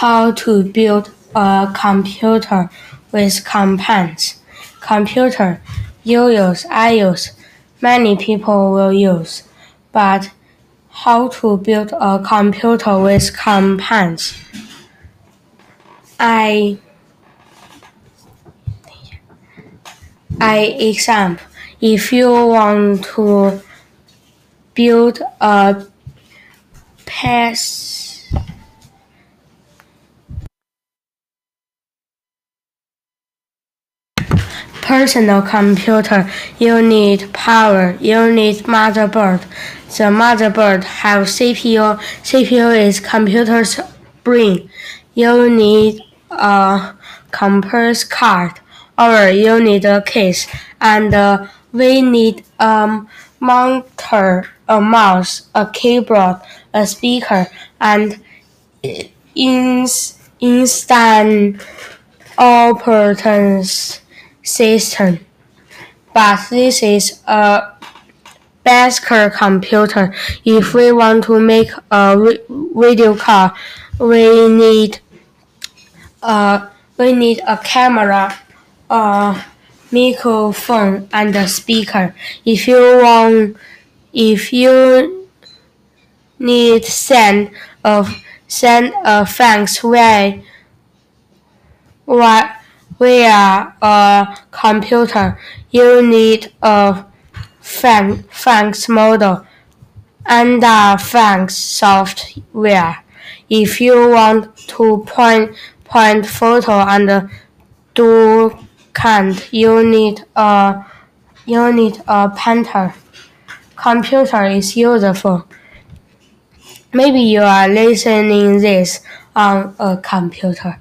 how to build a computer with components. Computer, you use, I use, many people will use, but how to build a computer with components? I I example, if you want to build a PC personal computer, you need power, you need motherboard. The motherboard have CPU. CPU is computer's brain. You need a compass card, or you need a case, and uh, we need a monitor, a mouse, a keyboard, a speaker, and in instant operating system. But this is a basic computer. If we want to make a video call, we need a we need a camera, a microphone, and a speaker. If you want, if you need send a send a fax via via a computer, you need a fax modem and a fax software. If you want to print print photo and document, you need a you need a printer. Computer is useful. Maybe you are listening this on a computer.